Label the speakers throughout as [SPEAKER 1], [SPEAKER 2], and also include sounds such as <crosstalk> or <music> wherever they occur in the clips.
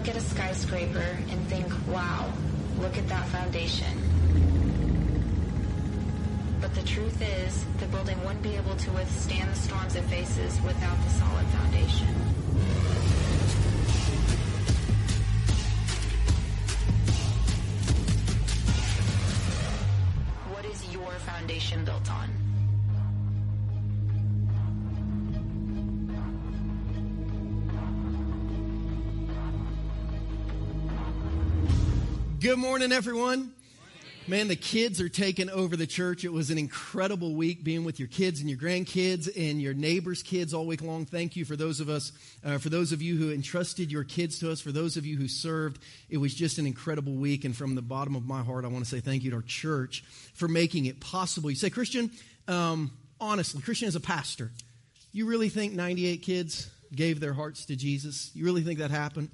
[SPEAKER 1] look at a skyscraper and think, wow, look at that foundation. But the truth is, the building wouldn't be able to withstand the storms it faces without the solid foundation. What is your foundation built on?
[SPEAKER 2] Good morning, everyone. Man, the kids are taking over the church. It was an incredible week being with your kids and your grandkids and your neighbors' kids all week long. Thank you for those of us, uh, for those of you who entrusted your kids to us, for those of you who served. It was just an incredible week. And from the bottom of my heart, I want to say thank you to our church for making it possible. You say, Christian, um, honestly, Christian is a pastor. You really think 98 kids gave their hearts to Jesus? You really think that happened?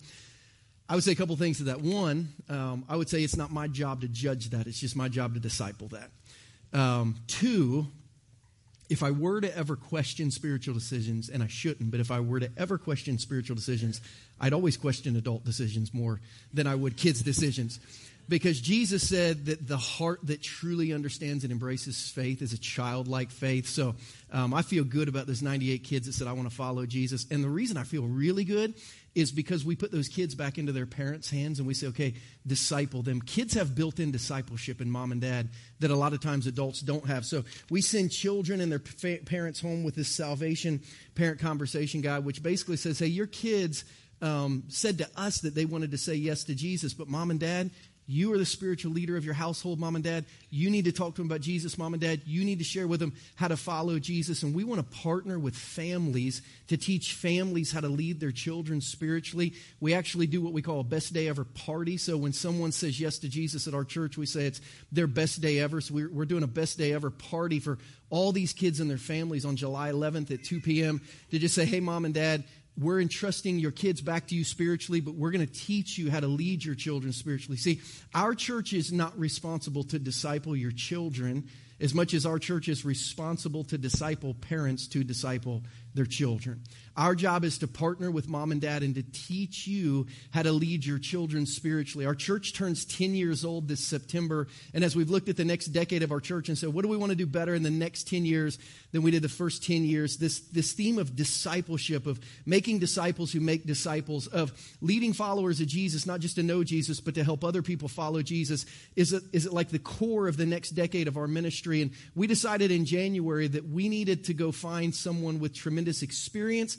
[SPEAKER 2] I would say a couple things to that. One, um, I would say it's not my job to judge that, it's just my job to disciple that. Um, two, if I were to ever question spiritual decisions, and I shouldn't, but if I were to ever question spiritual decisions, I'd always question adult decisions more than I would kids' decisions. Because Jesus said that the heart that truly understands and embraces faith is a childlike faith. So um, I feel good about those 98 kids that said, I want to follow Jesus. And the reason I feel really good is because we put those kids back into their parents' hands and we say, okay, disciple them. Kids have built in discipleship in mom and dad that a lot of times adults don't have. So we send children and their parents home with this salvation parent conversation guide, which basically says, hey, your kids um, said to us that they wanted to say yes to Jesus, but mom and dad, you are the spiritual leader of your household, mom and dad. You need to talk to them about Jesus, mom and dad. You need to share with them how to follow Jesus. And we want to partner with families to teach families how to lead their children spiritually. We actually do what we call a best day ever party. So when someone says yes to Jesus at our church, we say it's their best day ever. So we're, we're doing a best day ever party for all these kids and their families on July 11th at 2 p.m. to just say, hey, mom and dad, we're entrusting your kids back to you spiritually, but we're going to teach you how to lead your children spiritually. See, our church is not responsible to disciple your children as much as our church is responsible to disciple parents to disciple their children. Our job is to partner with mom and dad and to teach you how to lead your children spiritually. Our church turns 10 years old this September. And as we've looked at the next decade of our church and said, what do we want to do better in the next 10 years than we did the first 10 years? This, this theme of discipleship, of making disciples who make disciples, of leading followers of Jesus, not just to know Jesus, but to help other people follow Jesus, is it, is it like the core of the next decade of our ministry? And we decided in January that we needed to go find someone with tremendous experience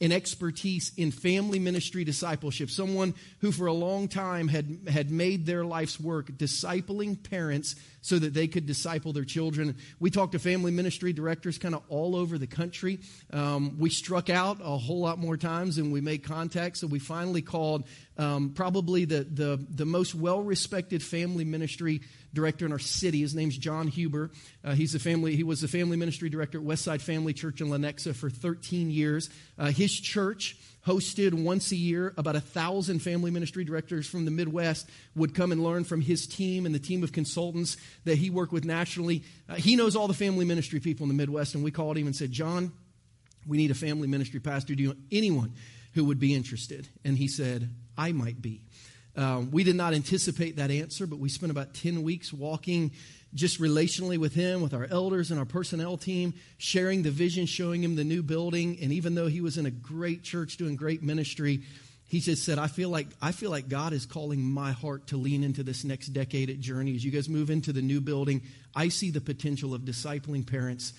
[SPEAKER 2] and expertise in family ministry discipleship, someone who for a long time had, had made their life's work discipling parents so that they could disciple their children. We talked to family ministry directors kind of all over the country. Um, we struck out a whole lot more times and we made contact, so we finally called um, probably the, the, the most well respected family ministry director in our city. His name's John Huber. Uh, he's a family, he was the family ministry director at Westside Family Church in Lenexa for 13 years. Uh, his church hosted once a year about a thousand family ministry directors from the Midwest would come and learn from his team and the team of consultants that he worked with nationally. Uh, he knows all the family ministry people in the Midwest, and we called him and said, John, we need a family ministry pastor. Do you know anyone who would be interested? And he said, I might be. Um, we did not anticipate that answer, but we spent about 10 weeks walking just relationally with him, with our elders and our personnel team, sharing the vision, showing him the new building. And even though he was in a great church doing great ministry, he just said, I feel like I feel like God is calling my heart to lean into this next decade at Journey. As you guys move into the new building, I see the potential of discipling parents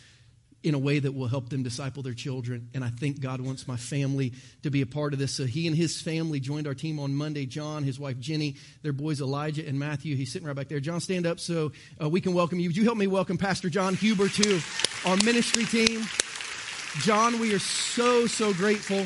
[SPEAKER 2] in a way that will help them disciple their children. And I think God wants my family to be a part of this. So he and his family joined our team on Monday. John, his wife Jenny, their boys Elijah and Matthew. He's sitting right back there. John, stand up so uh, we can welcome you. Would you help me welcome Pastor John Huber to our ministry team? John, we are so, so grateful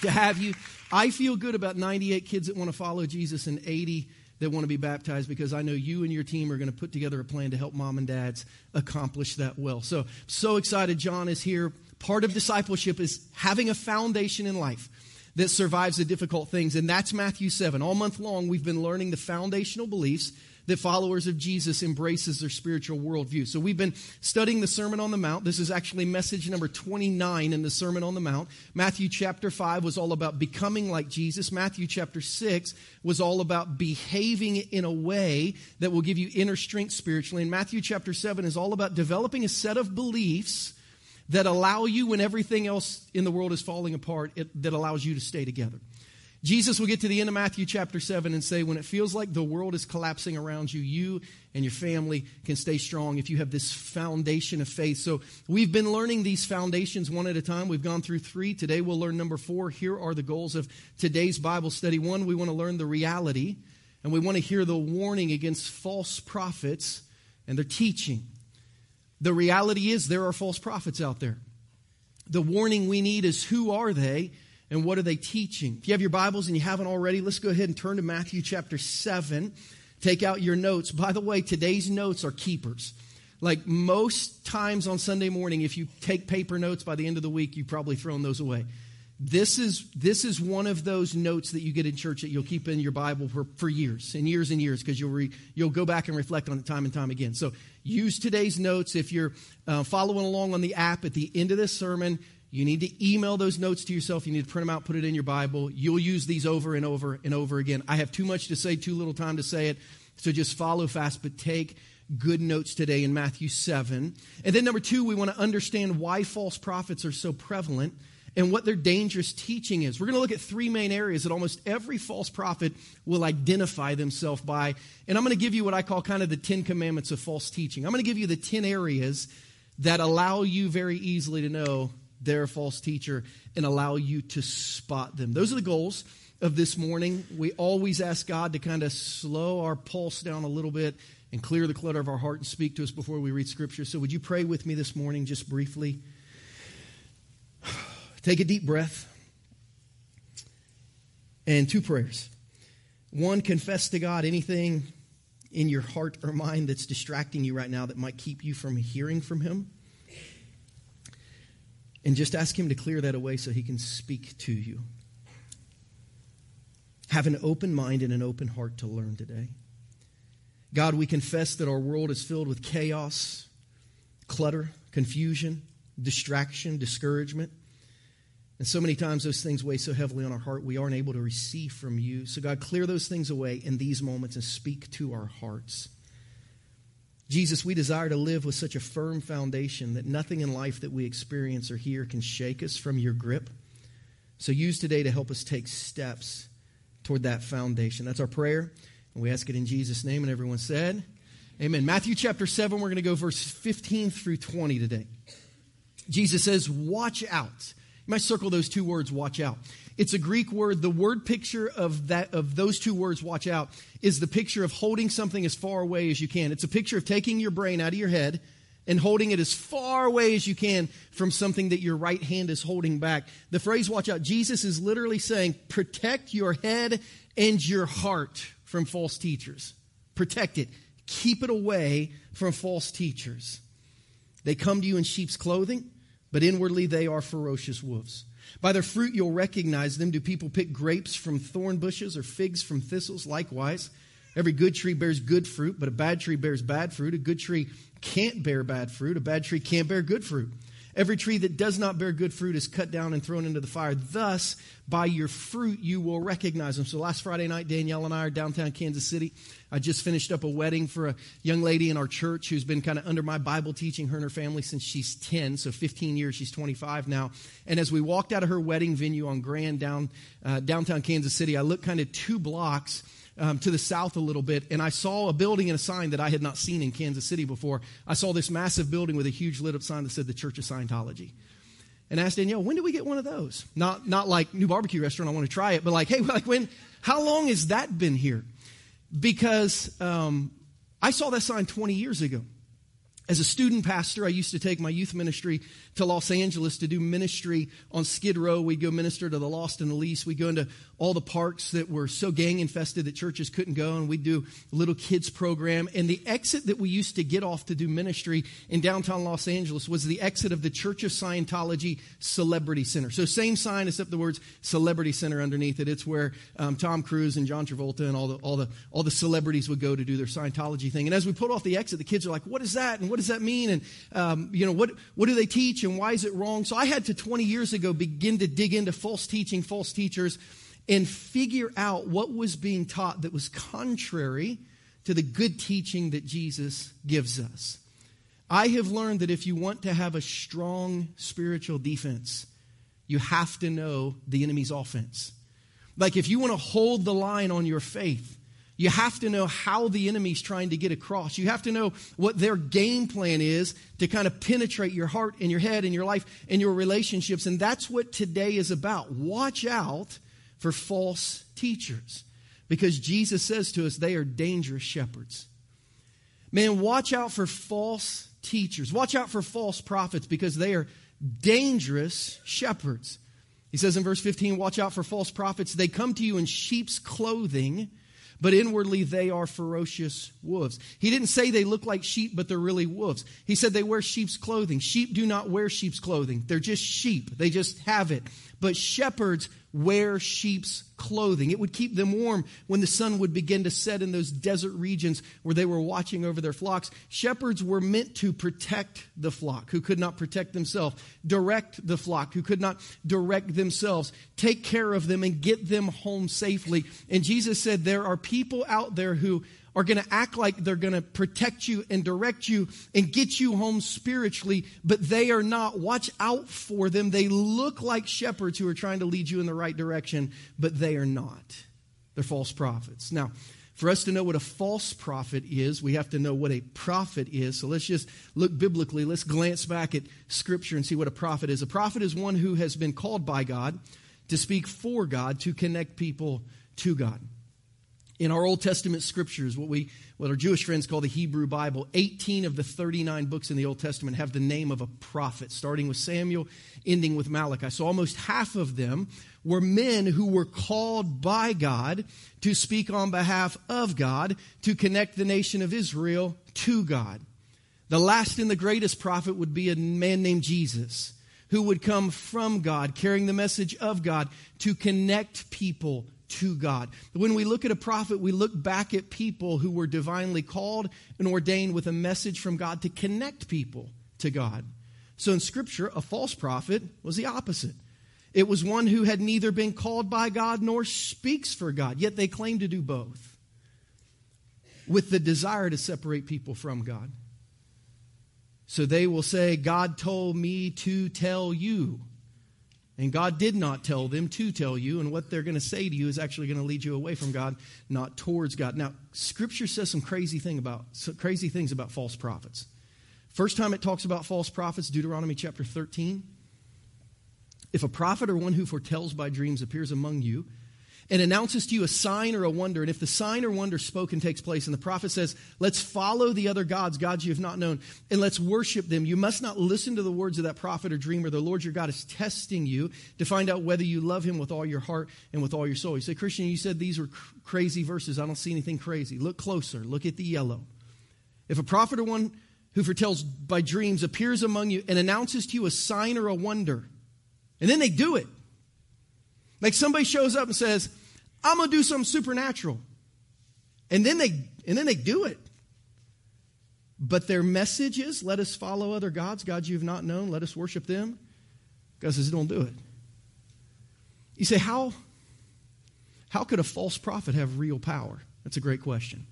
[SPEAKER 2] to have you. I feel good about 98 kids that want to follow Jesus and 80 that want to be baptized because I know you and your team are going to put together a plan to help mom and dads accomplish that well. So, so excited John is here. Part of discipleship is having a foundation in life that survives the difficult things. And that's Matthew 7. All month long, we've been learning the foundational beliefs that followers of Jesus embraces their spiritual worldview. So we've been studying the Sermon on the Mount. This is actually message number 29 in the Sermon on the Mount. Matthew chapter 5 was all about becoming like Jesus. Matthew chapter 6 was all about behaving in a way that will give you inner strength spiritually. And Matthew chapter 7 is all about developing a set of beliefs that allow you when everything else in the world is falling apart, it, that allows you to stay together. Jesus will get to the end of Matthew chapter 7 and say, when it feels like the world is collapsing around you, you and your family can stay strong if you have this foundation of faith. So we've been learning these foundations one at a time. We've gone through three. Today we'll learn number four. Here are the goals of today's Bible study. One, we want to learn the reality, and we want to hear the warning against false prophets and their teaching. The reality is there are false prophets out there. The warning we need is who are they? And what are they teaching? If you have your Bibles and you haven't already, let's go ahead and turn to Matthew chapter 7. Take out your notes. By the way, today's notes are keepers. Like most times on Sunday morning, if you take paper notes by the end of the week, you've probably thrown those away. This is, this is one of those notes that you get in church that you'll keep in your Bible for, for years and years and years because you'll, you'll go back and reflect on it time and time again. So use today's notes. If you're uh, following along on the app at the end of this sermon, you need to email those notes to yourself. You need to print them out, put it in your Bible. You'll use these over and over and over again. I have too much to say, too little time to say it. So just follow fast, but take good notes today in Matthew 7. And then, number two, we want to understand why false prophets are so prevalent and what their dangerous teaching is. We're going to look at three main areas that almost every false prophet will identify themselves by. And I'm going to give you what I call kind of the Ten Commandments of false teaching. I'm going to give you the 10 areas that allow you very easily to know they're false teacher and allow you to spot them. Those are the goals of this morning. We always ask God to kind of slow our pulse down a little bit and clear the clutter of our heart and speak to us before we read Scripture. So, would you pray with me this morning, just briefly? <sighs> Take a deep breath. And two prayers. One, confess to God anything in your heart or mind that's distracting you right now that might keep you from hearing from Him. And just ask Him to clear that away so He can speak to you. Have an open mind and an open heart to learn today. God, we confess that our world is filled with chaos, clutter, confusion, distraction, discouragement. And so many times those things weigh so heavily on our heart, we aren't able to receive from you. So, God, clear those things away in these moments and speak to our hearts. Jesus, we desire to live with such a firm foundation that nothing in life that we experience or hear can shake us from your grip. So use today to help us take steps toward that foundation. That's our prayer, and we ask it in Jesus' name. And everyone said, Amen. Matthew chapter 7, we're going to go verse 15 through 20 today. Jesus says, Watch out. You might circle those two words, watch out. It's a Greek word. The word picture of that of those two words, watch out, is the picture of holding something as far away as you can. It's a picture of taking your brain out of your head and holding it as far away as you can from something that your right hand is holding back. The phrase watch out, Jesus is literally saying, protect your head and your heart from false teachers. Protect it. Keep it away from false teachers. They come to you in sheep's clothing but inwardly they are ferocious wolves. By their fruit you'll recognize them. Do people pick grapes from thorn bushes or figs from thistles? Likewise, every good tree bears good fruit, but a bad tree bears bad fruit. A good tree can't bear bad fruit. A bad tree can't bear good fruit. Every tree that does not bear good fruit is cut down and thrown into the fire. Thus, by your fruit, you will recognize them. So, last Friday night, Danielle and I are downtown Kansas City. I just finished up a wedding for a young lady in our church who's been kind of under my Bible teaching, her and her family, since she's 10. So, 15 years, she's 25 now. And as we walked out of her wedding venue on Grand down, uh, downtown Kansas City, I looked kind of two blocks um, to the south a little bit, and I saw a building and a sign that I had not seen in Kansas City before. I saw this massive building with a huge lit up sign that said the Church of Scientology. And I asked Danielle, when do we get one of those? Not, not like new barbecue restaurant, I want to try it, but like, hey, <laughs> like when, how long has that been here? Because um, I saw that sign 20 years ago. As a student pastor, I used to take my youth ministry to Los Angeles to do ministry on Skid Row. We'd go minister to the lost and the least. We'd go into all the parks that were so gang infested that churches couldn't go, and we'd do a little kids program. And the exit that we used to get off to do ministry in downtown Los Angeles was the exit of the Church of Scientology Celebrity Center. So same sign except the words Celebrity Center underneath it. It's where um, Tom Cruise and John Travolta and all the all the all the celebrities would go to do their Scientology thing. And as we pulled off the exit, the kids are like, "What is that?" And what does that mean? And, um, you know, what, what do they teach and why is it wrong? So I had to 20 years ago begin to dig into false teaching, false teachers, and figure out what was being taught that was contrary to the good teaching that Jesus gives us. I have learned that if you want to have a strong spiritual defense, you have to know the enemy's offense. Like if you want to hold the line on your faith, you have to know how the enemy's trying to get across. You have to know what their game plan is to kind of penetrate your heart and your head and your life and your relationships. And that's what today is about. Watch out for false teachers because Jesus says to us they are dangerous shepherds. Man, watch out for false teachers. Watch out for false prophets because they are dangerous shepherds. He says in verse 15, watch out for false prophets. They come to you in sheep's clothing but inwardly they are ferocious wolves. He didn't say they look like sheep, but they're really wolves. He said they wear sheep's clothing. Sheep do not wear sheep's clothing. They're just sheep. They just have it. But shepherds wear sheep's clothing. It would keep them warm when the sun would begin to set in those desert regions where they were watching over their flocks. Shepherds were meant to protect the flock who could not protect themselves, direct the flock who could not direct themselves, take care of them and get them home safely. And Jesus said there are people out there who are going to act like they're going to protect you and direct you and get you home spiritually, but they are not. Watch out for them. They look like shepherds who are trying to lead you in the right direction, but they are not. They're false prophets. Now, for us to know what a false prophet is, we have to know what a prophet is. So let's just look biblically. Let's glance back at Scripture and see what a prophet is. A prophet is one who has been called by God to speak for God, to connect people to God in our Old Testament scriptures, what we what our Jewish friends call the Hebrew Bible, 18 of the 39 books in the Old Testament have the name of a prophet, starting with Samuel, ending with Malachi. So almost half of them were men who were called by God to speak on behalf of God to connect the nation of Israel to God. The last and the greatest prophet would be a man named Jesus who would come from God, carrying the message of God to connect people to God. When we look at a prophet, we look back at people who were divinely called and ordained with a message from God to connect people to God. So in Scripture, a false prophet was the opposite. It was one who had neither been called by God nor speaks for God, yet they claim to do both with the desire to separate people from God. So they will say, God told me to tell you. And God did not tell them to tell you, and what they're going to say to you is actually going to lead you away from God, not towards God. Now, Scripture says some crazy thing about crazy things about false prophets. First time it talks about false prophets, Deuteronomy chapter 13. If a prophet or one who foretells by dreams appears among you, and announces to you a sign or a wonder. And if the sign or wonder spoken takes place, and the prophet says, Let's follow the other gods, gods you have not known, and let's worship them, you must not listen to the words of that prophet or dreamer. The Lord your God is testing you to find out whether you love him with all your heart and with all your soul. You say, Christian, you said these were cr- crazy verses. I don't see anything crazy. Look closer. Look at the yellow. If a prophet or one who foretells by dreams appears among you and announces to you a sign or a wonder, and then they do it, like somebody shows up and says, I'm going to do something supernatural. And then they and then they do it. But their message is, let us follow other gods, gods you've not known, let us worship them. God says, don't do it. You say, how, how could a false prophet have real power? That's a great question.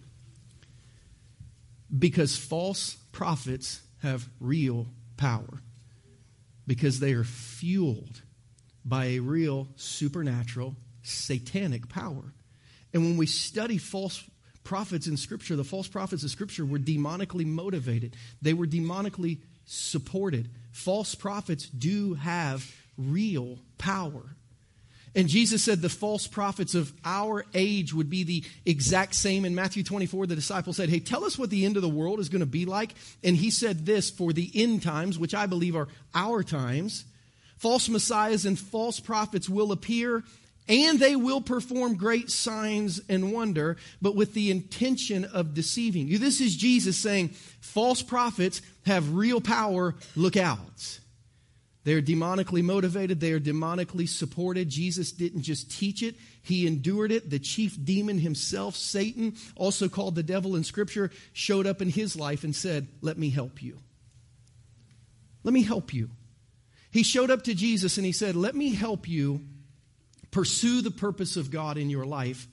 [SPEAKER 2] Because false prophets have real power. Because they are fueled by a real supernatural satanic power. And when we study false prophets in Scripture, the false prophets of Scripture were demonically motivated, they were demonically supported. False prophets do have real power. And Jesus said the false prophets of our age would be the exact same. In Matthew 24, the disciples said, Hey, tell us what the end of the world is going to be like. And he said this for the end times, which I believe are our times, false messiahs and false prophets will appear and they will perform great signs and wonder, but with the intention of deceiving you. This is Jesus saying false prophets have real power, look out. They're demonically motivated, they are demonically supported. Jesus didn't just teach it, he endured it. The chief demon himself, Satan, also called the devil in Scripture, showed up in his life and said, Let me help you. Let me help you. He showed up to Jesus and he said, Let me help you pursue the purpose of God in your life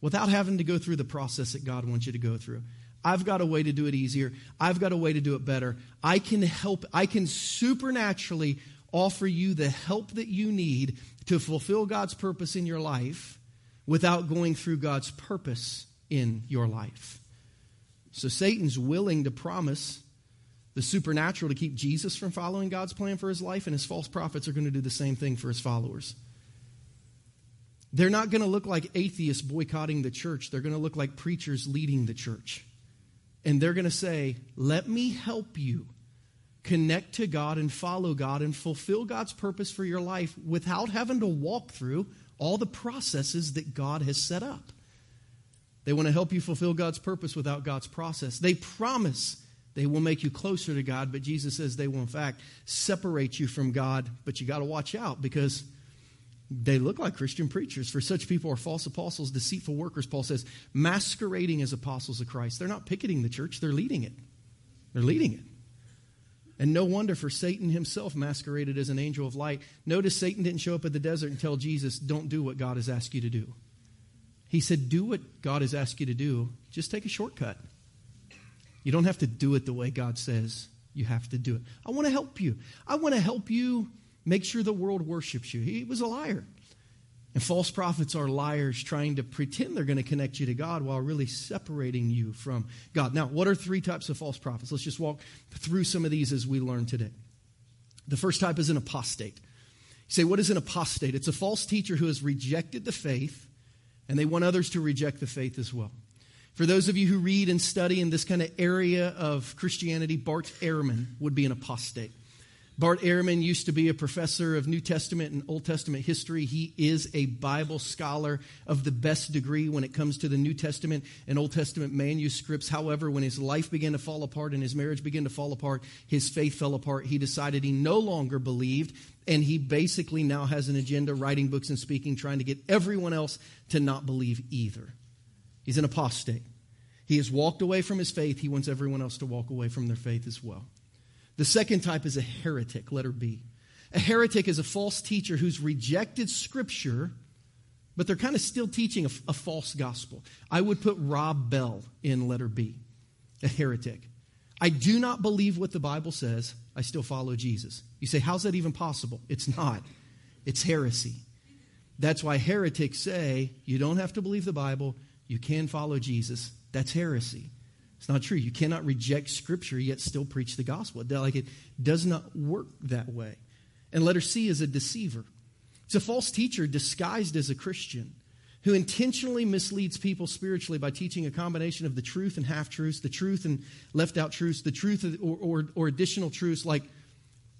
[SPEAKER 2] without having to go through the process that God wants you to go through. I've got a way to do it easier. I've got a way to do it better. I can help, I can supernaturally offer you the help that you need to fulfill God's purpose in your life without going through God's purpose in your life. So Satan's willing to promise the supernatural to keep Jesus from following God's plan for his life, and his false prophets are going to do the same thing for his followers. They're not going to look like atheists boycotting the church. They're going to look like preachers leading the church. And they're going to say, Let me help you connect to God and follow God and fulfill God's purpose for your life without having to walk through all the processes that God has set up. They want to help you fulfill God's purpose without God's process. They promise they will make you closer to God, but Jesus says they will, in fact, separate you from God. But you got to watch out because they look like Christian preachers. For such people are false apostles, deceitful workers, Paul says, masquerading as apostles of Christ. They're not picketing the church, they're leading it. They're leading it. And no wonder, for Satan himself masqueraded as an angel of light. Notice Satan didn't show up at the desert and tell Jesus, Don't do what God has asked you to do. He said, Do what God has asked you to do. Just take a shortcut. You don't have to do it the way God says you have to do it. I want to help you. I want to help you Make sure the world worships you. He was a liar. And false prophets are liars trying to pretend they're going to connect you to God while really separating you from God. Now, what are three types of false prophets? Let's just walk through some of these as we learn today. The first type is an apostate. You say, what is an apostate? It's a false teacher who has rejected the faith, and they want others to reject the faith as well. For those of you who read and study in this kind of area of Christianity, Bart Ehrman would be an apostate. Bart Ehrman used to be a professor of New Testament and Old Testament history. He is a Bible scholar of the best degree when it comes to the New Testament and Old Testament manuscripts. However, when his life began to fall apart and his marriage began to fall apart, his faith fell apart. He decided he no longer believed, and he basically now has an agenda, writing books and speaking, trying to get everyone else to not believe either. He's an apostate. He has walked away from his faith. He wants everyone else to walk away from their faith as well. The second type is a heretic, letter B. A heretic is a false teacher who's rejected Scripture, but they're kind of still teaching a, a, false gospel. I would put Rob Bell in letter B, a heretic. I do not believe what the Bible says. I still follow Jesus. You say, how's that even possible? It's not. It's heresy. That's why heretics say you don't have to believe the Bible, you can follow Jesus. That's heresy. It's not true. You cannot reject Scripture yet still preach the gospel. Like it does not work that way. And letter C is a deceiver. It's a false teacher disguised as a Christian who intentionally misleads people spiritually by teaching a combination of the truth and half truths, the truth and left out truths, the truth or, or, or additional truths. Like,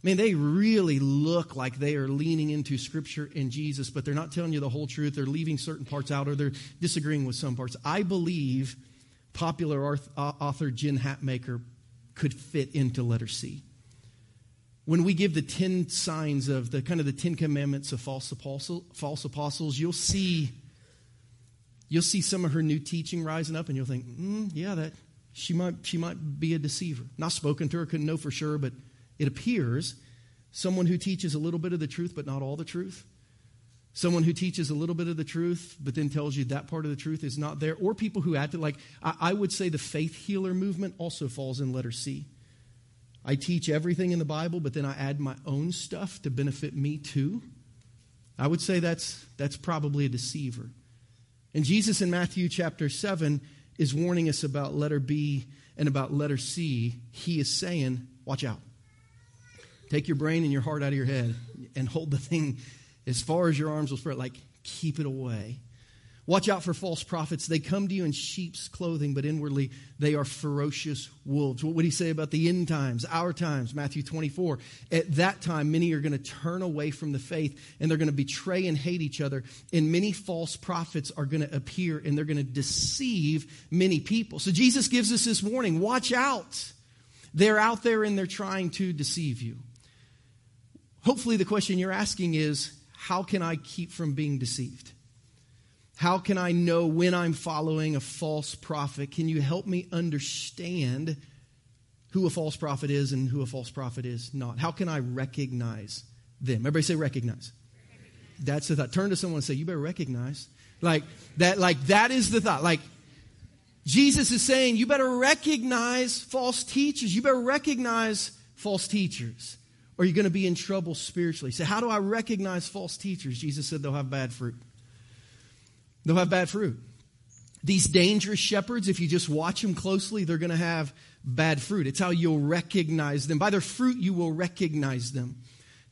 [SPEAKER 2] man, they really look like they are leaning into Scripture and Jesus, but they're not telling you the whole truth. They're leaving certain parts out or they're disagreeing with some parts. I believe popular author Jen Hatmaker could fit into letter C. When we give the 10 signs of the kind of the 10 commandments of false, apostle, false apostles, you'll see you'll see some of her new teaching rising up and you'll think, mm, yeah, that she might she might be a deceiver. Not spoken to her, couldn't know for sure, but it appears someone who teaches a little bit of the truth but not all the truth. Someone who teaches a little bit of the truth but then tells you that part of the truth is not there. Or people who act like I, I, would say the faith healer movement also falls in letter c. I teach everything in the bible but then i add my own stuff to benefit me too. I would say that's that's probably a deceiver. And jesus in matthew chapter 7 is warning us about letter b and about letter c. He is saying watch out take your brain and your heart out of your head and hold the thing as far as your arms will spread, like keep it away. Watch out for false prophets. They come to you in sheep's clothing, but inwardly they are ferocious wolves. What would he say about the end times, our times? Matthew 24. At that time, many are going to turn away from the faith and they're going to betray and hate each other. And many false prophets are going to appear and they're going to deceive many people. So Jesus gives us this warning watch out. They're out there and they're trying to deceive you. Hopefully, the question you're asking is how can I keep from being deceived? How can I know when I'm following a false prophet? Can you help me understand who a false prophet is and who a false prophet is not? How can I recognize them? Everybody say recognize. That's the thought. Turn to someone and say, You better recognize. Like that, like that is the thought. Like Jesus is saying, you better recognize false teachers. You better recognize false teachers. Or you're going to be in trouble spiritually. So, how do I recognize false teachers? Jesus said they'll have bad fruit. They'll have bad fruit. These dangerous shepherds, if you just watch them closely, they're going to have bad fruit. It's how you'll recognize them. By their fruit, you will recognize them.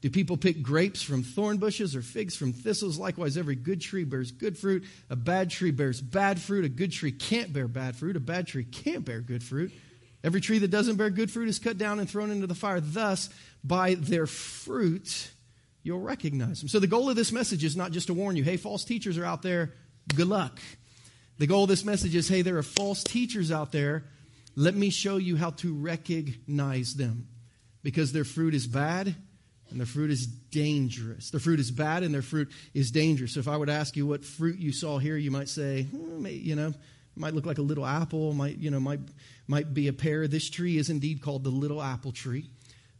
[SPEAKER 2] Do people pick grapes from thorn bushes or figs from thistles? Likewise, every good tree bears good fruit. A bad tree bears bad fruit. A good tree can't bear bad fruit. A bad tree can't bear good fruit. Every tree that doesn't bear good fruit is cut down and thrown into the fire. Thus, by their fruit, you'll recognize them. So, the goal of this message is not just to warn you hey, false teachers are out there Good luck. The goal of this message is hey, there are false teachers out there. Let me show you how to recognize them because their fruit is bad and their fruit is dangerous. Their fruit is bad and their fruit is dangerous. So if I would ask you what fruit you saw here, you might say, hmm, you know, might look like a little apple, might, you know, might, might be a pear. This tree is indeed called the little apple tree.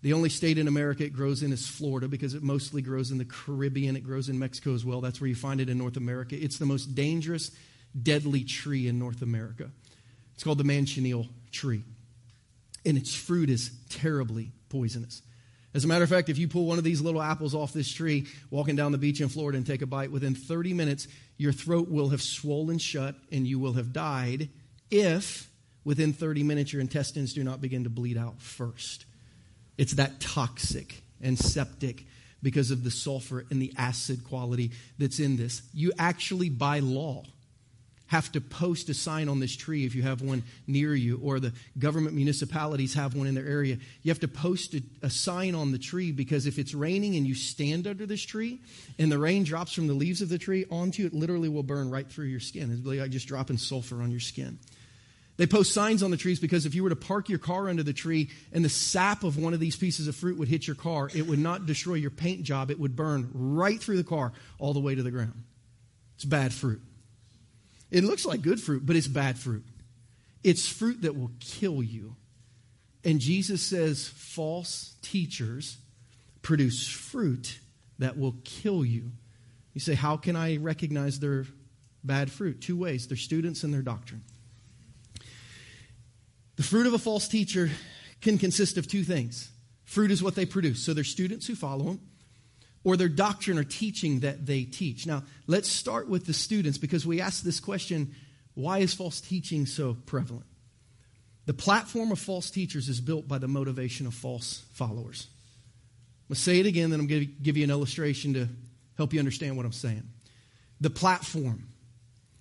[SPEAKER 2] The only state in America it grows in is Florida because it mostly grows in the Caribbean. It grows in Mexico as well. That's where you find it in North America. It's the most dangerous, deadly tree in North America. It's called the manchineel tree. And its fruit is terribly poisonous. As a matter of fact, if you pull one of these little apples off this tree, walking down the beach in Florida and take a bite, within 30 minutes, your throat will have swollen shut and you will have died if within 30 minutes your intestines do not begin to bleed out first. It's that toxic and septic because of the sulfur and the acid quality that's in this. You actually, by law, have to post a sign on this tree if you have one near you, or the government municipalities have one in their area. You have to post a, a, sign on the tree because if it's raining and you stand under this tree and the rain drops from the leaves of the tree onto you, it literally will burn right through your skin. It's like just dropping sulfur on your skin. They post signs on the trees because if you were to park your car under the tree and the sap of one of these pieces of fruit would hit your car, it would not destroy your paint job. It would burn right through the car all the way to the ground. It's bad fruit. It looks like good fruit, but it's bad fruit. It's fruit that will kill you. And Jesus says false teachers produce fruit that will kill you. You say, How can I recognize their bad fruit? Two ways their students and their doctrine. The fruit of a false teacher can consist of two things. Fruit is what they produce. So they're students who follow them, or their doctrine or teaching that they teach. Now, let's start with the students because we ask this question why is false teaching so prevalent? The platform of false teachers is built by the motivation of false followers. I'm going to say it again, then I'm going to give you an illustration to help you understand what I'm saying. The platform,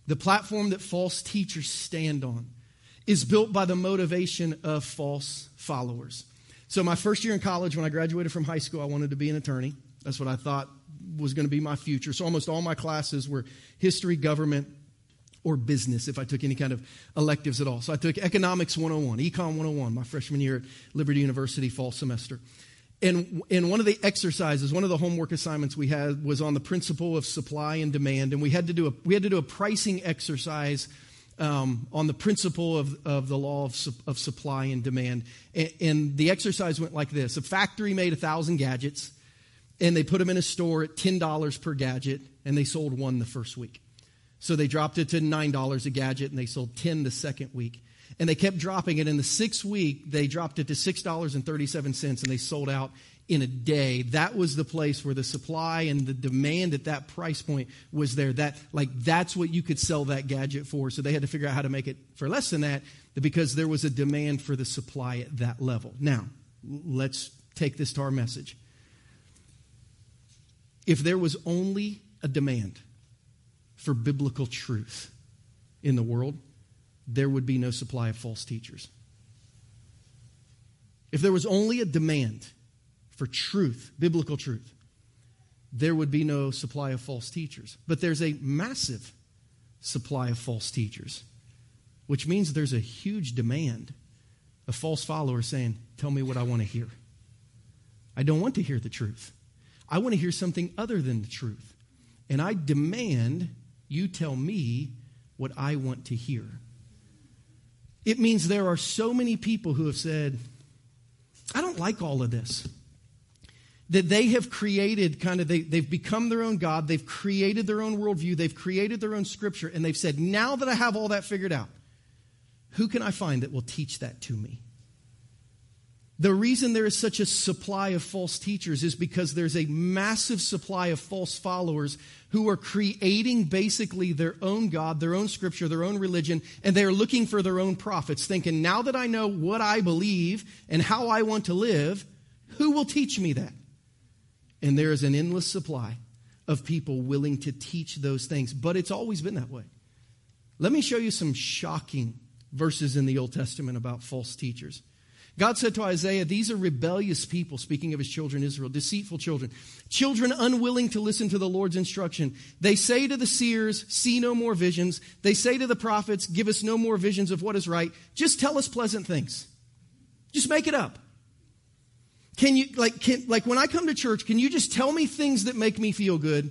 [SPEAKER 2] the platform that false teachers stand on, is built by the motivation of false followers. So, my first year in college, when I graduated from high school, I wanted to be an attorney. That's what I thought was going to be my future. So, almost all my classes were history, government, or business if I took any kind of electives at all. So, I took Economics 101, Econ 101, my freshman year at Liberty University fall semester. And, and one of the exercises, one of the homework assignments we had was on the principle of supply and demand. And we had to do a, we had to do a pricing exercise um, on the principle of, of the law of, su- of supply and demand. And, and, the exercise went like this a factory made a thousand gadgets, and they put them in a store at $10 per gadget, and they sold one the first week. So they dropped it to $9 a gadget, and they sold 10 the second week. And they kept dropping it. In the sixth week, they dropped it to $6.37, and they sold out in a day, that was the place where the supply and the demand at that price point was there. That like that's what you could sell that gadget for. So they had to figure out how to make it for less than that because there was a demand for the supply at that level. Now, let's take this to our message. If there was only a demand for biblical truth in the world, there would be no supply of false teachers. If there was only a demand for truth, biblical truth, there would be no supply of false teachers. But there's a massive supply of false teachers, which means there's a huge demand of false followers saying, Tell me what I want to hear. I don't want to hear the truth. I want to hear something other than the truth. And I demand you tell me what I want to hear. It means there are so many people who have said, I don't like all of this. That they have created kind of, they, they've become their own God, they've created their own worldview, they've created their own scripture, and they've said, now that I have all that figured out, who can I find that will teach that to me? The reason there is such a supply of false teachers is because there's a massive supply of false followers who are creating basically their own God, their own scripture, their own religion, and they're looking for their own prophets, thinking, now that I know what I believe and how I want to live, who will teach me that? And there is an endless supply of people willing to teach those things, but it's always been that way. Let me show you some shocking verses in the Old Testament about false teachers. God said to Isaiah, These are rebellious people, speaking of his children Israel, deceitful children, children unwilling to listen to the Lord's instruction. They say to the seers, See no more visions. They say to the prophets, Give us no more visions of what is right. Just tell us pleasant things. Just make it up. Can you, like, can, like when I come to church, can you just tell me things that make me feel good,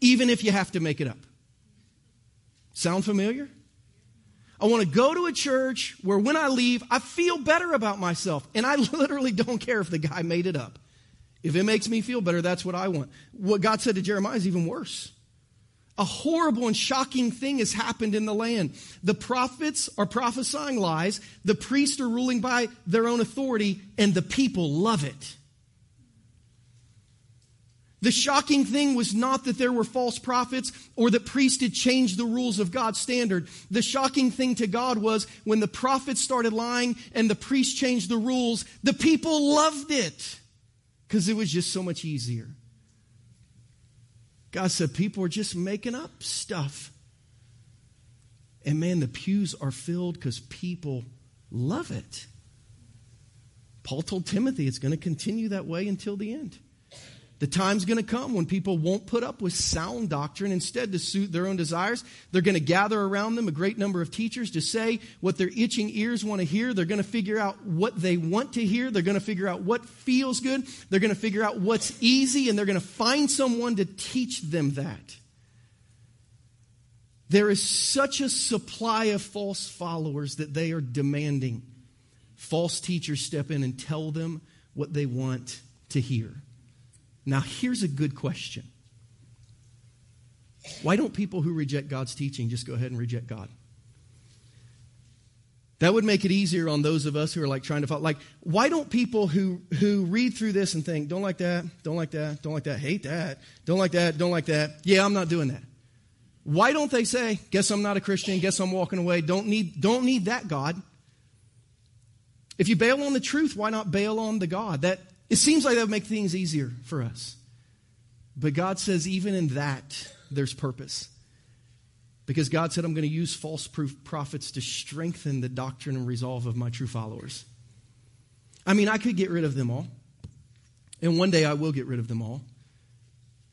[SPEAKER 2] even if you have to make it up? Sound familiar? I want to go to a church where when I leave, I feel better about myself. And I <laughs> literally don't care if the guy made it up. If it makes me feel better, that's what I want. What God said to Jeremiah is even worse. A horrible and shocking thing has happened in the land. The prophets are prophesying lies, the priests are ruling by their own authority, and the people love it. The shocking thing was not that there were false prophets or that priests had changed the rules of God's standard. The shocking thing to God was when the prophets started lying and the priests changed the rules, the people loved it because it was just so much easier. God said people are just making up stuff. And man, the pews are filled because people love it. Paul told Timothy it's going to continue that way until the end. The time's going to come when people won't put up with sound doctrine. Instead, to suit their own desires, they're going to gather around them a great number of teachers to say what their itching ears want to hear. They're going to figure out what they want to hear. They're going to figure out what feels good. They're going to figure out what's easy, and they're going to find someone to teach them that. There is such a supply of false followers that they are demanding false teachers step in and tell them what they want to hear. Now, here's a good question Why don't people who reject God's teaching just go ahead and reject God? That would make it easier on those of us who are like trying to follow. Like, why don't people who who read through this and think, don't like that, don't like that, don't like that, hate that, don't like that, don't like that. Yeah, I'm not doing that. Why don't they say, guess I'm not a Christian, guess I'm walking away, don't need don't need that God. If you bail on the truth, why not bail on the God? That it seems like that would make things easier for us. But God says, even in that, there's purpose. Because God said, I'm going to use false proof prophets to strengthen the doctrine and resolve of my true followers. I mean, I could get rid of them all. And one day I will get rid of them all.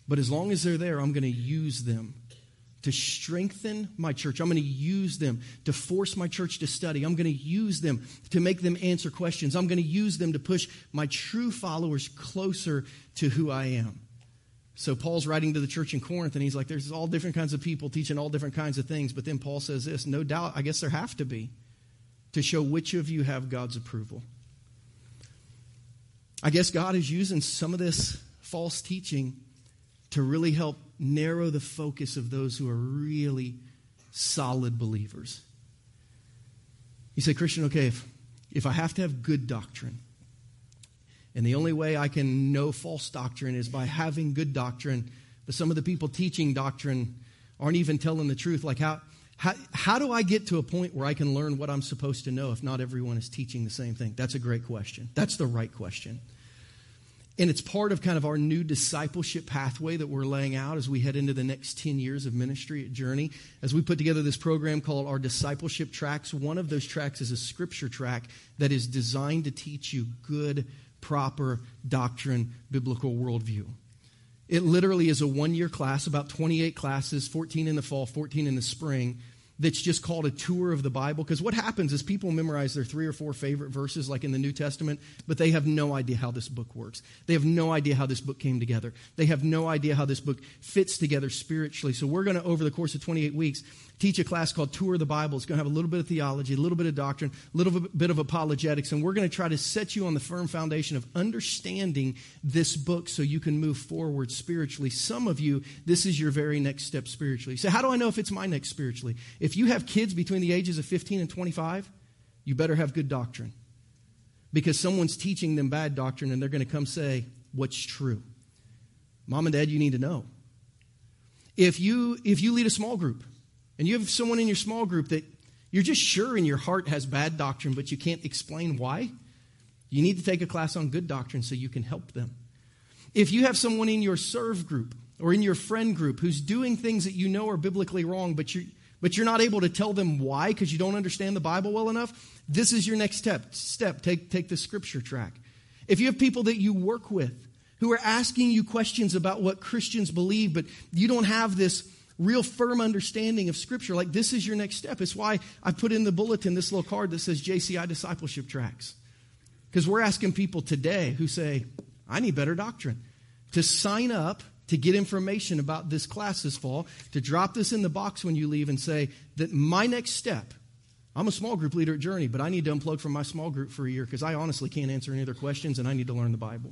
[SPEAKER 2] But as long as they're there, I'm going to use them to strengthen my church. I'm going to use them to force my church to study. I'm going to use them to make them answer questions. I'm going to use them to push my true followers closer to who I am. So Paul's writing to the church in Corinth and he's like, there's all different kinds of people teaching all different kinds of things. But then Paul says this no doubt, I guess there have to be to show which of you have God's approval. I guess God is using some of this false teaching to really help narrow the focus of those who are really solid believers. You say, Christian, okay, if, if I have to have good doctrine, and the only way I can know false doctrine is by having good doctrine, but some of the people teaching doctrine aren't even telling the truth. Like, how, how, how do I get to a point where I can learn what I'm supposed to know if not everyone is teaching the same thing? That's a great question. That's the right question. And it's part of kind of our new discipleship pathway that we're laying out as we head into the next 10 years of ministry at Journey. As we put together this program called our discipleship tracks, one of those tracks is a scripture track that is designed to teach you good, proper doctrine, biblical worldview. It literally is a one year class, about 28 classes, 14 in the fall, 14 in the spring that's just called a tour of the Bible. Because what happens is people memorize their three or four favorite verses, like in the New Testament, but they have no idea how this book works. They have no idea how this book came together. They have no idea how this book fits together spiritually. So we're going to, over the course of 28 weeks, teach a class called Tour of the Bible. It's going to have a little bit of theology, a little bit of doctrine, a little bit of apologetics, and we're going to try to set you on the firm foundation of understanding this book so you can move forward spiritually. Some of you, this is your very next step spiritually. So, how do I know if it's my next spiritually? If you have kids between the ages of 15 and 25, you better have good doctrine because someone's teaching them bad doctrine and they're going to come say, What's true? Mom and dad, you need to know. If you, if you lead a small group, and you have someone in your small group that you're just sure in your heart has bad doctrine, but you can't explain why, you need to take a class on good doctrine so you can help them. If you have someone in your serve group or in your friend group who's doing things that you know are biblically wrong, but you're, but you're not able to tell them why because you don't understand the Bible well enough, this is your next step. Step, take, take the scripture track. If you have people that you work with who are asking you questions about what Christians believe, but you don't have this real firm understanding of Scripture, like this is your next step. It's why I put in the bulletin this little card that says JCI discipleship tracks. Because we're asking people today who say, I need better doctrine, to sign up to get information about this class this fall, to drop this in the box when you leave and say that my next step, I'm a small group leader at Journey, but I need to unplug from my small group for a year because I honestly can't answer any other questions and I need to learn the Bible.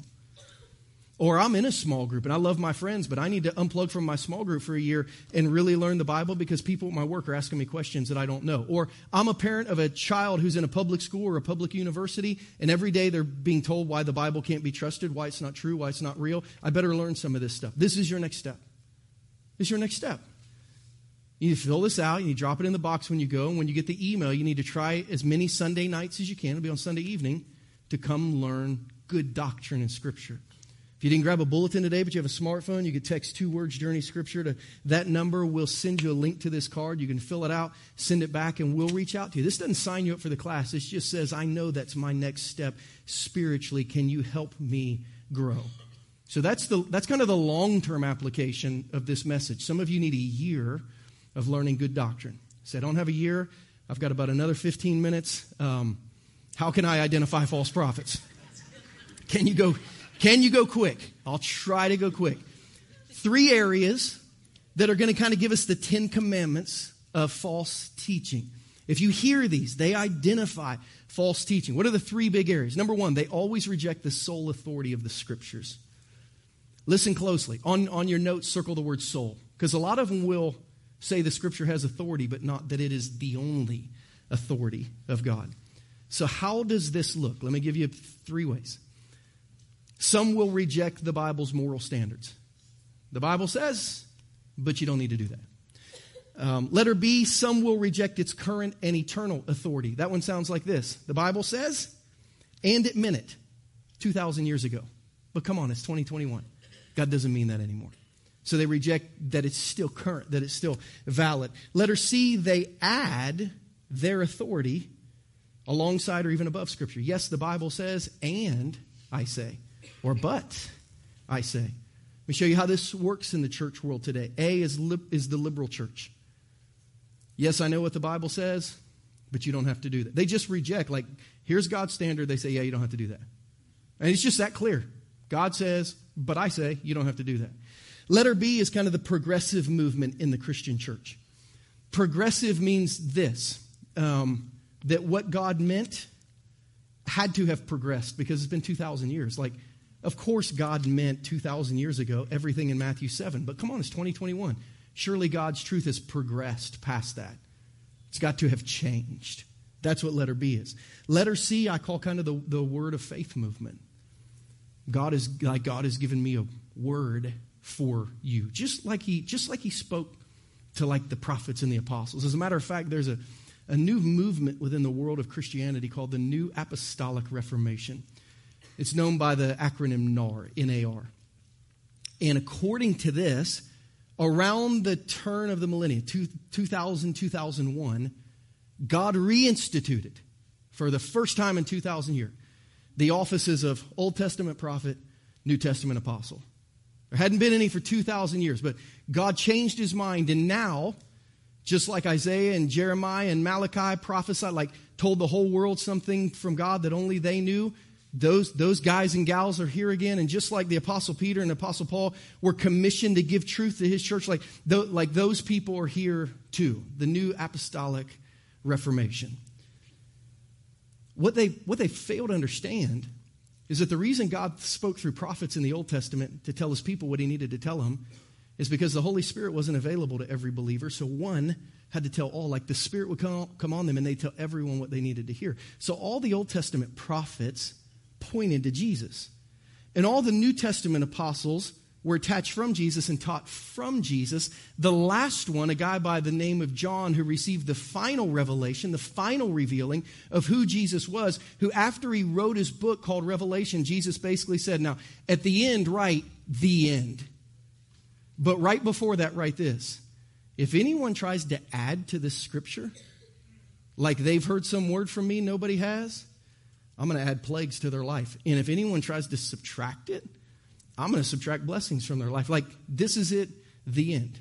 [SPEAKER 2] Or I'm in a small group and I love my friends, but I need to unplug from my small group for a year and really learn the Bible because people at my work are asking me questions that I don't know. Or I'm a parent of a child who's in a public school or a public university, and every day they're being told why the Bible can't be trusted, why it's not true, why it's not real. I better learn some of this stuff. This is your next step. This is your next step. You need to fill this out. You need to drop it in the box when you go. And when you get the email, you need to try as many Sunday nights as you can. It'll be on Sunday evening to come learn good doctrine in Scripture. If you didn't grab a bulletin today, but you have a smartphone, you could text two words Journey Scripture to that number. We'll send you a link to this card. You can fill it out, send it back, and we'll reach out to you. This doesn't sign you up for the class. This just says, I know that's my next step spiritually. Can you help me grow? So that's, the, that's kind of the long term application of this message. Some of you need a year of learning good doctrine. Say, I don't have a year. I've got about another 15 minutes. Um, how can I identify false prophets? Can you go? Can you go quick? I'll try to go quick. Three areas that are going to kind of give us the Ten Commandments of false teaching. If you hear these, they identify false teaching. What are the three big areas? Number one, they always reject the sole authority of the scriptures. Listen closely. On, on your notes, circle the word sole, because a lot of them will say the scripture has authority, but not that it is the only authority of God. So, how does this look? Let me give you three ways. Some will reject the Bible's moral standards. The Bible says, but you don't need to do that. Um, letter B, some will reject its current and eternal authority. That one sounds like this The Bible says, and it meant it 2,000 years ago. But come on, it's 2021. God doesn't mean that anymore. So they reject that it's still current, that it's still valid. Letter C, they add their authority alongside or even above Scripture. Yes, the Bible says, and I say or but, I say. Let me show you how this works in the church world today. A is, li- is the liberal church. Yes, I know what the Bible says, but you don't have to do that. They just reject, like, here's God's standard. They say, yeah, you don't have to do that. And it's just that clear. God says, but I say, you don't have to do that. Letter B is kind of the progressive movement in the Christian church. Progressive means this um, that what God meant had to have progressed because it's been 2,000 years. Like, of course, God meant 2,000 years ago everything in Matthew 7, but come on, it's 2021. Surely God's truth has progressed past that. It's got to have changed. That's what letter B is. Letter C, I call kind of the, the word of faith movement. God is like God has given me a word for you. Just like he just like he spoke to like the prophets and the apostles. As a matter of fact, there's a, a new movement within the world of Christianity called the New Apostolic Reformation. It's known by the acronym NAR, N-A-R. And according to this, around the turn of the millennium, 2000, 2001, God reinstituted for the first time in 2,000 years the offices of Old Testament prophet, New Testament apostle. There hadn't been any for 2,000 years, but God changed his mind, and now, just like Isaiah and Jeremiah and Malachi prophesied, like told the whole world something from God that only they knew, those, those guys and gals are here again. And just like the Apostle Peter and Apostle Paul were commissioned to give truth to his church, like, like those people are here too. The new apostolic reformation. What they, what they fail to understand is that the reason God spoke through prophets in the Old Testament to tell his people what he needed to tell them is because the Holy Spirit wasn't available to every believer. So one had to tell all, like the Spirit would come, come on them and they tell everyone what they needed to hear. So all the Old Testament prophets pointed to Jesus. And all the New Testament apostles were attached from Jesus and taught from Jesus. The last one, a guy by the name of John, who received the final revelation, the final revealing of who Jesus was, who after he wrote his book called Revelation, Jesus basically said, Now, at the end, write the end. But right before that, write this. If anyone tries to add to this scripture, like they've heard some word from me nobody has, I'm going to add plagues to their life. And if anyone tries to subtract it, I'm going to subtract blessings from their life. Like, this is it, the end.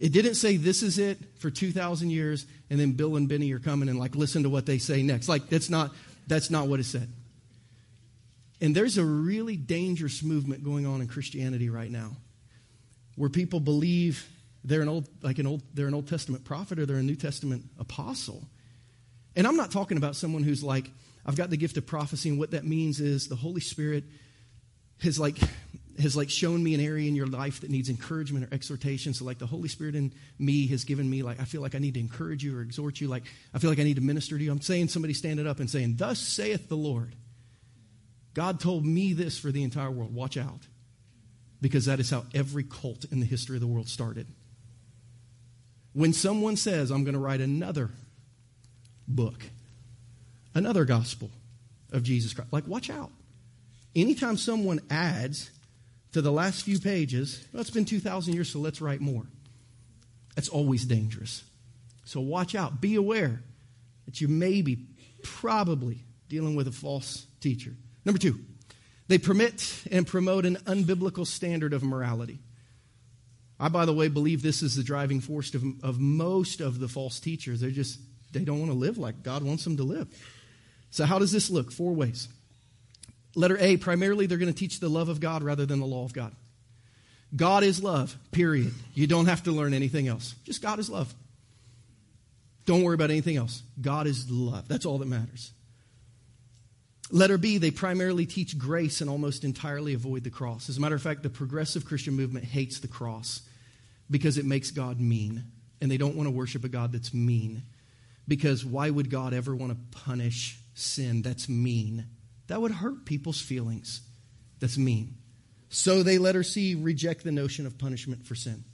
[SPEAKER 2] It didn't say this is it for 2,000 years, and then Bill and Benny are coming and like listen to what they say next. Like, that's not, that's not what it said. And there's a really dangerous movement going on in Christianity right now where people believe they're an old, like an old, they're an Old Testament prophet or they're a New Testament apostle. And I'm not talking about someone who's like, I've got the gift of prophecy, and what that means is the Holy Spirit has like has like shown me an area in your life that needs encouragement or exhortation. So like the Holy Spirit in me has given me like I feel like I need to encourage you or exhort you. Like I feel like I need to minister to you. I'm saying somebody standing up and saying, "Thus saith the Lord." God told me this for the entire world. Watch out. Because that is how every cult in the history of the world started. When someone says, I'm going to write another book, another gospel of Jesus Christ, like, watch out. Anytime someone adds to the last few pages, well, it's been 2,000 years, so let's write more. That's always dangerous. So watch out. Be aware that you may be probably dealing with a false teacher. Number two, they permit and promote an unbiblical standard of morality. I, by the way, believe this is the driving force of, of most of the false teachers. They just they don't want to live like God wants them to live. So, how does this look? Four ways. Letter A, primarily they're going to teach the love of God rather than the law of God. God is love, period. You don't have to learn anything else. Just God is love. Don't worry about anything else. God is love. That's all that matters. Letter B, they primarily teach grace and almost entirely avoid the cross. As a matter of fact, the progressive Christian movement hates the cross because it makes God mean. And they don't want to worship a God that's mean. Because why would God ever want to punish sin that's mean? That would hurt people's feelings. That's mean. So they, letter C, reject the notion of punishment for sin.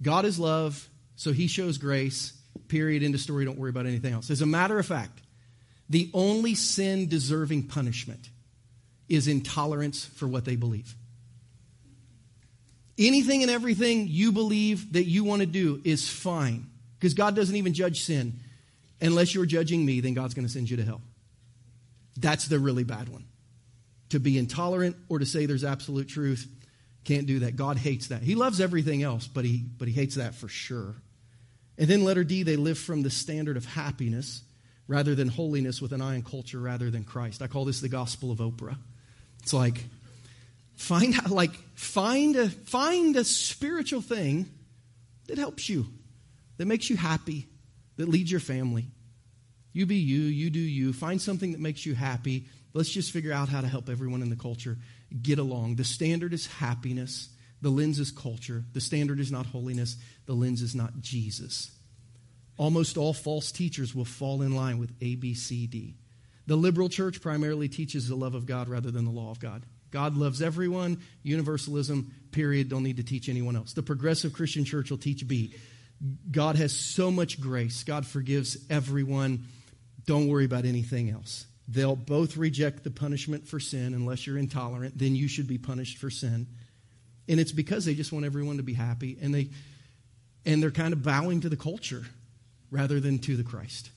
[SPEAKER 2] God is love, so he shows grace. Period. End of story. Don't worry about anything else. As a matter of fact, the only sin deserving punishment is intolerance for what they believe. Anything and everything you believe that you want to do is fine because God doesn't even judge sin. Unless you're judging me, then God's going to send you to hell. That's the really bad one. To be intolerant or to say there's absolute truth, can't do that. God hates that. He loves everything else, but he, but he hates that for sure. And then letter D, they live from the standard of happiness rather than holiness with an eye on culture rather than Christ. I call this the gospel of Oprah. It's like find <laughs> like find a find a spiritual thing that helps you, that makes you happy, that leads your family. You be you, you do you. Find something that makes you happy. Let's just figure out how to help everyone in the culture get along. The standard is happiness. The lens is culture. The standard is not holiness. The lens is not Jesus. Almost all false teachers will fall in line with A, B, C, D. The liberal church primarily teaches the love of God rather than the law of God. God loves everyone, universalism, period. Don't need to teach anyone else. The progressive Christian church will teach B. God has so much grace. God forgives everyone. Don't worry about anything else. They'll both reject the punishment for sin unless you're intolerant, then you should be punished for sin. And it's because they just want everyone to be happy and they and they're kind of bowing to the culture rather than to the Christ.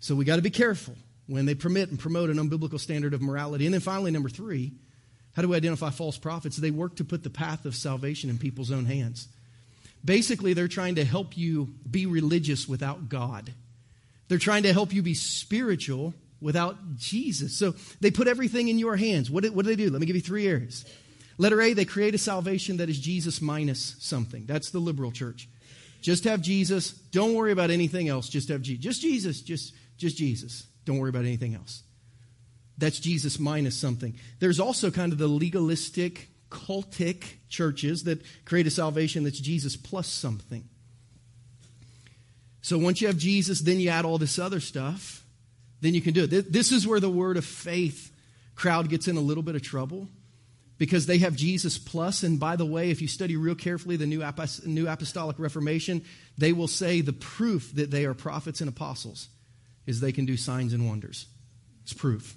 [SPEAKER 2] So we got to be careful when they permit and promote an unbiblical standard of morality. And then finally, number three, how do we identify false prophets? They work to put the path of salvation in people's own hands. Basically, they're trying to help you be religious without God. They're trying to help you be spiritual without Jesus. So they put everything in your hands. What do, what do they do? Let me give you three areas. Letter A, they create a salvation that is Jesus minus something. That's the liberal church. Just have Jesus. Don't worry about anything else. Just have Jesus. Just Jesus. Just, just Jesus. Don't worry about anything else. That's Jesus minus something. There's also kind of the legalistic, cultic churches that create a salvation that's Jesus plus something. So once you have Jesus, then you add all this other stuff, then you can do it. This is where the word of faith crowd gets in a little bit of trouble because they have Jesus plus. And by the way, if you study real carefully the New, New Apostolic Reformation, they will say the proof that they are prophets and apostles is they can do signs and wonders. It's proof.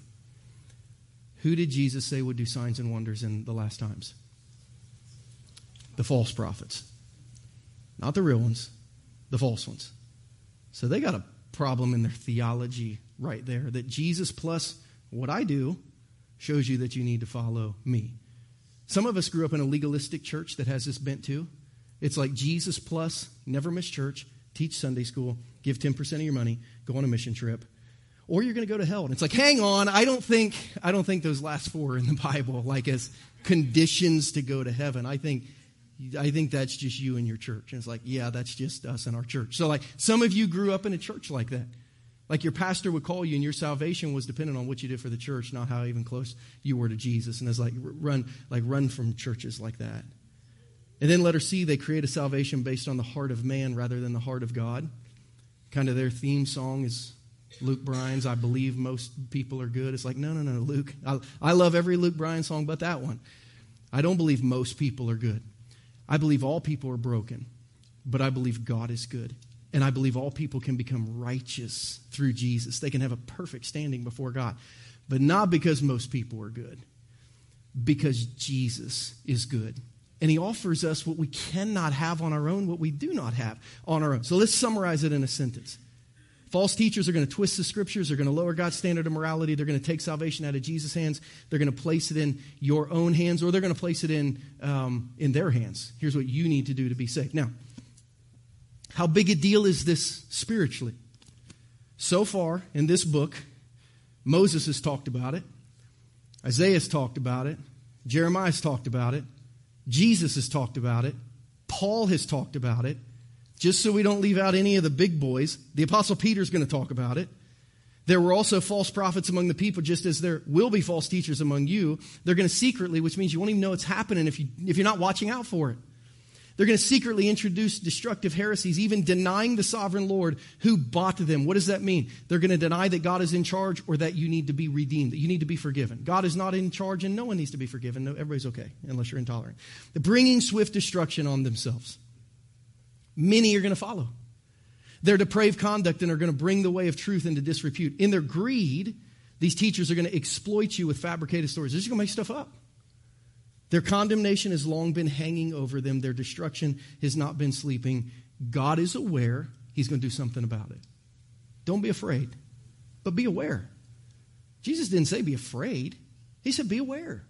[SPEAKER 2] Who did Jesus say would do signs and wonders in the last times? The false prophets. Not the real ones, the false ones. So they got a problem in their theology right there that Jesus plus what I do shows you that you need to follow me. Some of us grew up in a legalistic church that has this bent too. It's like Jesus plus, never miss church, teach Sunday school, give 10% of your money, go on a mission trip, or you're going to go to hell. And it's like, hang on, I don't think I don't think those last four in the <laughs> Bible like as conditions to go to heaven. I think I think that's just you and your church. And it's like, yeah, that's just us and our church. So like some of you grew up in a church like that. Like your pastor would call you, and your salvation was dependent on what you did for the church, not how even close you were to Jesus. And it's like run, like run from churches like that. And then letter C, they create a salvation based on the heart of man rather than the heart of God. Kind of their theme song is Luke Bryan's I believe most people are good. It's like, no, no, no, Luke. I, I love every Luke Bryan song but that one. I don't believe most people are good. I believe all people are broken, but I believe God is good. And I believe all people can become righteous through Jesus. They can have a perfect standing before God. But not because most people are good, because Jesus is good. And he offers us what we cannot have on our own, what we do not have on our own. So let's summarize it in a sentence. False teachers are going to twist the scriptures. They're going to lower God's standard of morality. They're going to take salvation out of Jesus' hands. They're going to place it in your own hands, or they're going to place it in, um, in their hands. Here's what you need to do to be saved. Now, how big a deal is this spiritually? So far in this book, Moses has talked about it, Isaiah has talked about it, Jeremiah has talked about it, Jesus has talked about it, Paul has talked about it. Just so we don't leave out any of the big boys, the Apostle Peter is going to talk about it. There were also false prophets among the people, just as there will be false teachers among you. They're going to secretly, which means you won't even know it's happening if, you, if you're not watching out for it. They're going to secretly introduce destructive heresies, even denying the sovereign Lord who bought them. What does that mean? They're going to deny that God is in charge or that you need to be redeemed, that you need to be forgiven. God is not in charge and no one needs to be forgiven. No, everybody's okay, unless you're intolerant. They're bringing swift destruction on themselves. Many are going to follow. Their depraved conduct and are going to bring the way of truth into disrepute. In their greed, these teachers are going to exploit you with fabricated stories. They're just going to make stuff up. Their condemnation has long been hanging over them. Their destruction has not been sleeping. God is aware. He's going to do something about it. Don't be afraid, but be aware. Jesus didn't say be afraid, He said be aware.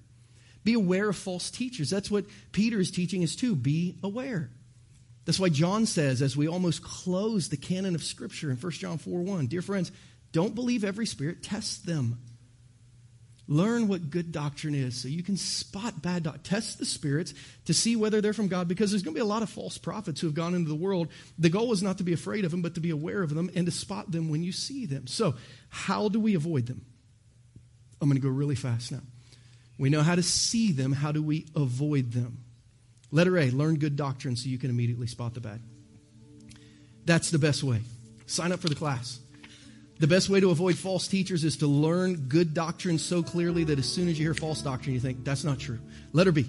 [SPEAKER 2] Be aware of false teachers. That's what Peter is teaching us too. Be aware. That's why John says, as we almost close the canon of Scripture in 1 John 4 1, dear friends, don't believe every spirit, test them. Learn what good doctrine is so you can spot bad doctrine. Test the spirits to see whether they're from God because there's going to be a lot of false prophets who have gone into the world. The goal is not to be afraid of them, but to be aware of them and to spot them when you see them. So, how do we avoid them? I'm going to go really fast now. We know how to see them. How do we avoid them? Letter A, learn good doctrine so you can immediately spot the bad. That's the best way. Sign up for the class. The best way to avoid false teachers is to learn good doctrine so clearly that as soon as you hear false doctrine, you think, that's not true. Letter B,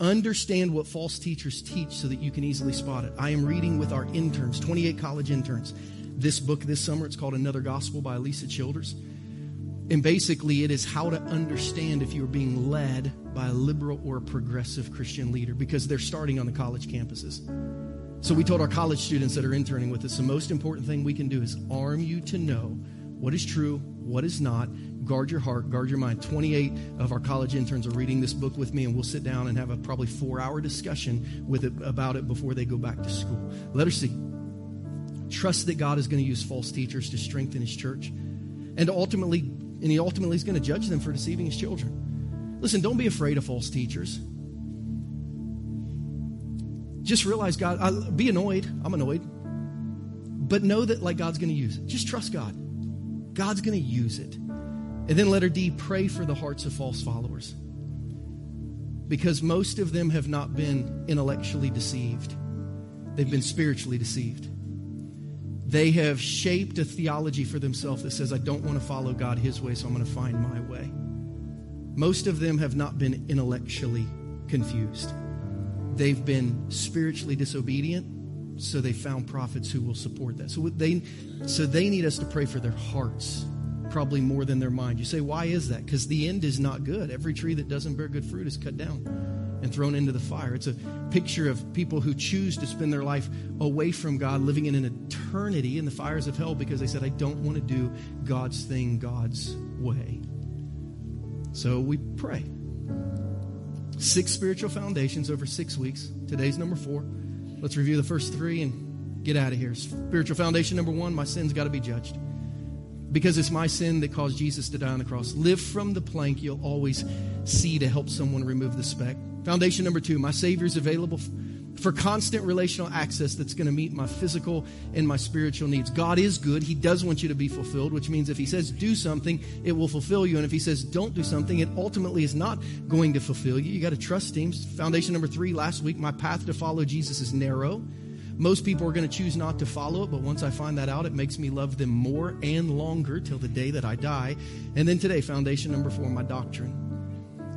[SPEAKER 2] understand what false teachers teach so that you can easily spot it. I am reading with our interns, 28 college interns, this book this summer. It's called Another Gospel by Alisa Childers. And basically, it is how to understand if you're being led by a liberal or a progressive Christian leader because they're starting on the college campuses. So, we told our college students that are interning with us the most important thing we can do is arm you to know what is true, what is not. Guard your heart, guard your mind. 28 of our college interns are reading this book with me, and we'll sit down and have a probably four hour discussion with it, about it before they go back to school. Letter C. Trust that God is going to use false teachers to strengthen his church and ultimately and he ultimately is going to judge them for deceiving his children. Listen, don't be afraid of false teachers. Just realize God, I, be annoyed. I'm annoyed. But know that like God's going to use it. Just trust God. God's going to use it. And then letter D, pray for the hearts of false followers. Because most of them have not been intellectually deceived. They've been spiritually deceived. They have shaped a theology for themselves that says, I don't want to follow God his way, so I'm going to find my way. Most of them have not been intellectually confused. They've been spiritually disobedient, so they found prophets who will support that. So they, so they need us to pray for their hearts, probably more than their mind. You say, why is that? Because the end is not good. Every tree that doesn't bear good fruit is cut down and thrown into the fire. It's a picture of people who choose to spend their life away from God, living in an eternity in the fires of hell because they said, I don't want to do God's thing God's way. So we pray. Six spiritual foundations over six weeks. Today's number four. Let's review the first three and get out of here. Spiritual foundation number one my sin's got to be judged because it's my sin that caused Jesus to die on the cross. Live from the plank you'll always see to help someone remove the speck. Foundation number two my Savior is available for constant relational access that's going to meet my physical and my spiritual needs. God is good. He does want you to be fulfilled, which means if He says do something, it will fulfill you. And if He says don't do something, it ultimately is not going to fulfill you. You got to trust Him. Foundation number three last week my path to follow Jesus is narrow. Most people are going to choose not to follow it, but once I find that out, it makes me love them more and longer till the day that I die. And then today, foundation number four, my doctrine.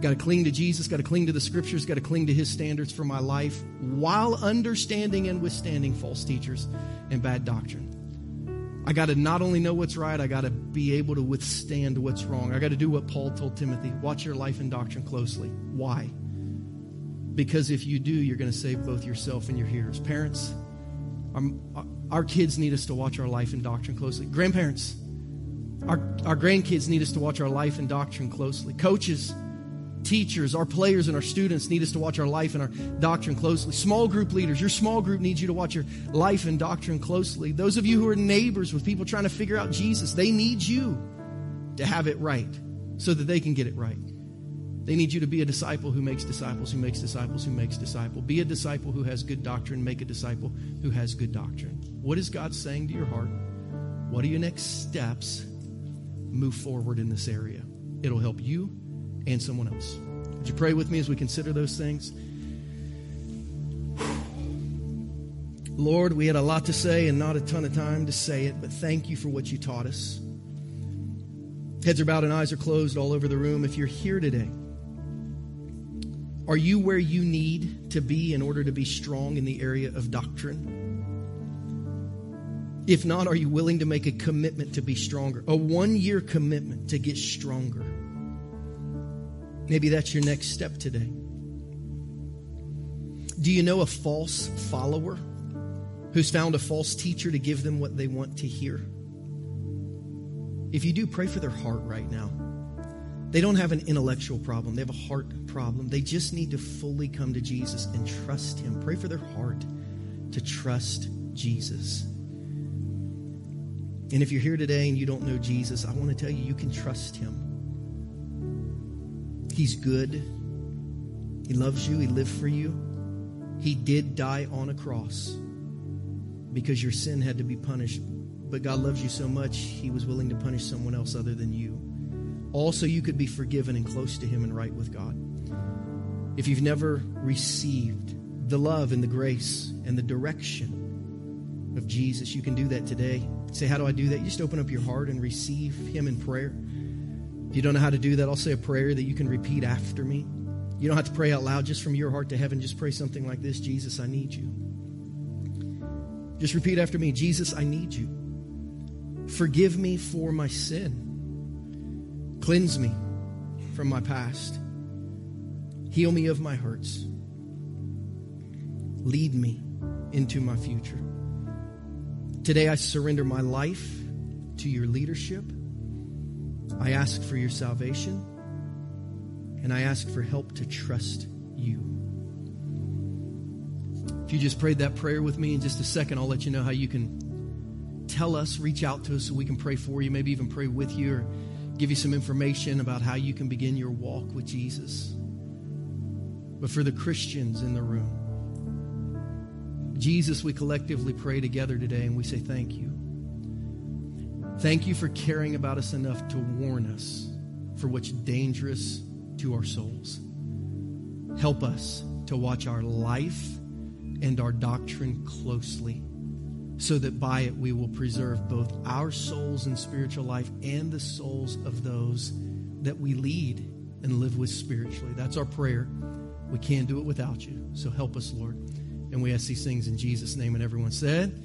[SPEAKER 2] Got to cling to Jesus, got to cling to the scriptures, got to cling to his standards for my life while understanding and withstanding false teachers and bad doctrine. I got to not only know what's right, I got to be able to withstand what's wrong. I got to do what Paul told Timothy watch your life and doctrine closely. Why? Because if you do, you're going to save both yourself and your hearers. Parents, our, our kids need us to watch our life and doctrine closely. Grandparents, our, our grandkids need us to watch our life and doctrine closely. Coaches, teachers, our players, and our students need us to watch our life and our doctrine closely. Small group leaders, your small group needs you to watch your life and doctrine closely. Those of you who are neighbors with people trying to figure out Jesus, they need you to have it right so that they can get it right. They need you to be a disciple who makes disciples, who makes disciples, who makes disciple. Be a disciple who has good doctrine. Make a disciple who has good doctrine. What is God saying to your heart? What are your next steps? Move forward in this area. It'll help you and someone else. Would you pray with me as we consider those things? Lord, we had a lot to say and not a ton of time to say it, but thank you for what you taught us. Heads are bowed and eyes are closed all over the room. If you're here today, are you where you need to be in order to be strong in the area of doctrine? If not, are you willing to make a commitment to be stronger? A one year commitment to get stronger? Maybe that's your next step today. Do you know a false follower who's found a false teacher to give them what they want to hear? If you do, pray for their heart right now. They don't have an intellectual problem, they have a heart problem. They just need to fully come to Jesus and trust Him. Pray for their heart to trust Jesus. And if you're here today and you don't know Jesus, I want to tell you, you can trust Him. He's good. He loves you. He lived for you. He did die on a cross because your sin had to be punished. But God loves you so much, He was willing to punish someone else other than you. Also, you could be forgiven and close to Him and right with God. If you've never received the love and the grace and the direction of Jesus, you can do that today. Say, How do I do that? You just open up your heart and receive Him in prayer. If you don't know how to do that, I'll say a prayer that you can repeat after me. You don't have to pray out loud just from your heart to heaven. Just pray something like this Jesus, I need you. Just repeat after me Jesus, I need you. Forgive me for my sin. Cleanse me from my past. Heal me of my hurts. Lead me into my future. Today I surrender my life to your leadership. I ask for your salvation and I ask for help to trust you. If you just prayed that prayer with me in just a second, I'll let you know how you can tell us, reach out to us so we can pray for you, maybe even pray with you or give you some information about how you can begin your walk with Jesus. But for the Christians in the room, Jesus, we collectively pray together today and we say thank you. Thank you for caring about us enough to warn us for what's dangerous to our souls. Help us to watch our life and our doctrine closely so that by it we will preserve both our souls and spiritual life and the souls of those that we lead and live with spiritually. That's our prayer. We can't do it without you. So help us, Lord. And we ask these things in Jesus' name. And everyone said,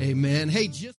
[SPEAKER 2] Amen. Hey, just.